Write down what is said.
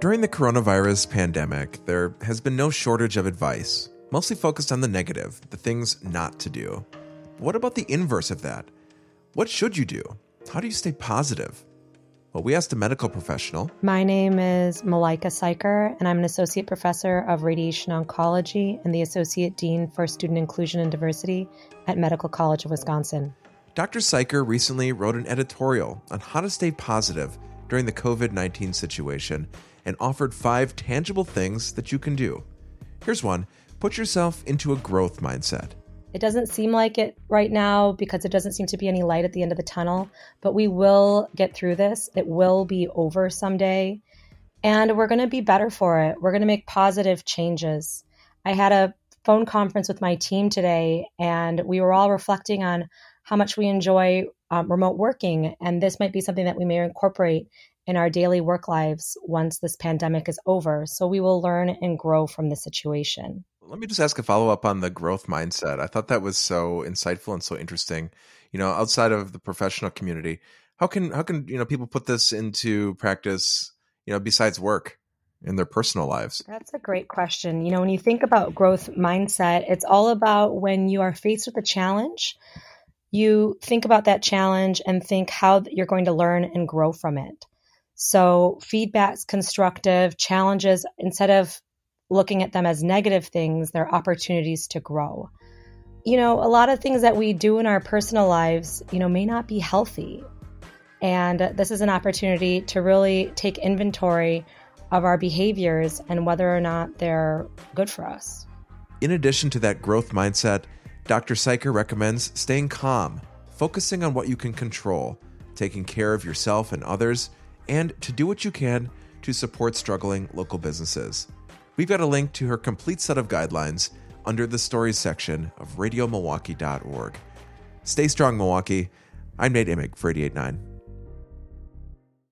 During the coronavirus pandemic, there has been no shortage of advice, mostly focused on the negative, the things not to do. What about the inverse of that? What should you do? How do you stay positive? Well, we asked a medical professional. My name is Malika Siker, and I'm an associate professor of radiation oncology and the associate dean for student inclusion and diversity at Medical College of Wisconsin. Dr. Siker recently wrote an editorial on how to stay positive during the COVID 19 situation and offered five tangible things that you can do. Here's one put yourself into a growth mindset. It doesn't seem like it right now because it doesn't seem to be any light at the end of the tunnel, but we will get through this. It will be over someday, and we're going to be better for it. We're going to make positive changes. I had a phone conference with my team today, and we were all reflecting on how much we enjoy um, remote working, and this might be something that we may incorporate in our daily work lives once this pandemic is over. So we will learn and grow from the situation. Let me just ask a follow up on the growth mindset. I thought that was so insightful and so interesting. You know, outside of the professional community, how can how can you know people put this into practice? You know, besides work in their personal lives? That's a great question. You know, when you think about growth mindset, it's all about when you are faced with a challenge, you think about that challenge and think how you're going to learn and grow from it. So feedback's constructive, challenges, instead of looking at them as negative things, they're opportunities to grow. You know, a lot of things that we do in our personal lives, you know, may not be healthy. And this is an opportunity to really take inventory of our behaviors and whether or not they're good for us. In addition to that growth mindset, Dr. Siker recommends staying calm, focusing on what you can control, taking care of yourself and others, and to do what you can to support struggling local businesses. We've got a link to her complete set of guidelines under the stories section of radiomilwaukee.org. Stay strong, Milwaukee. I'm Nate Imig for 889.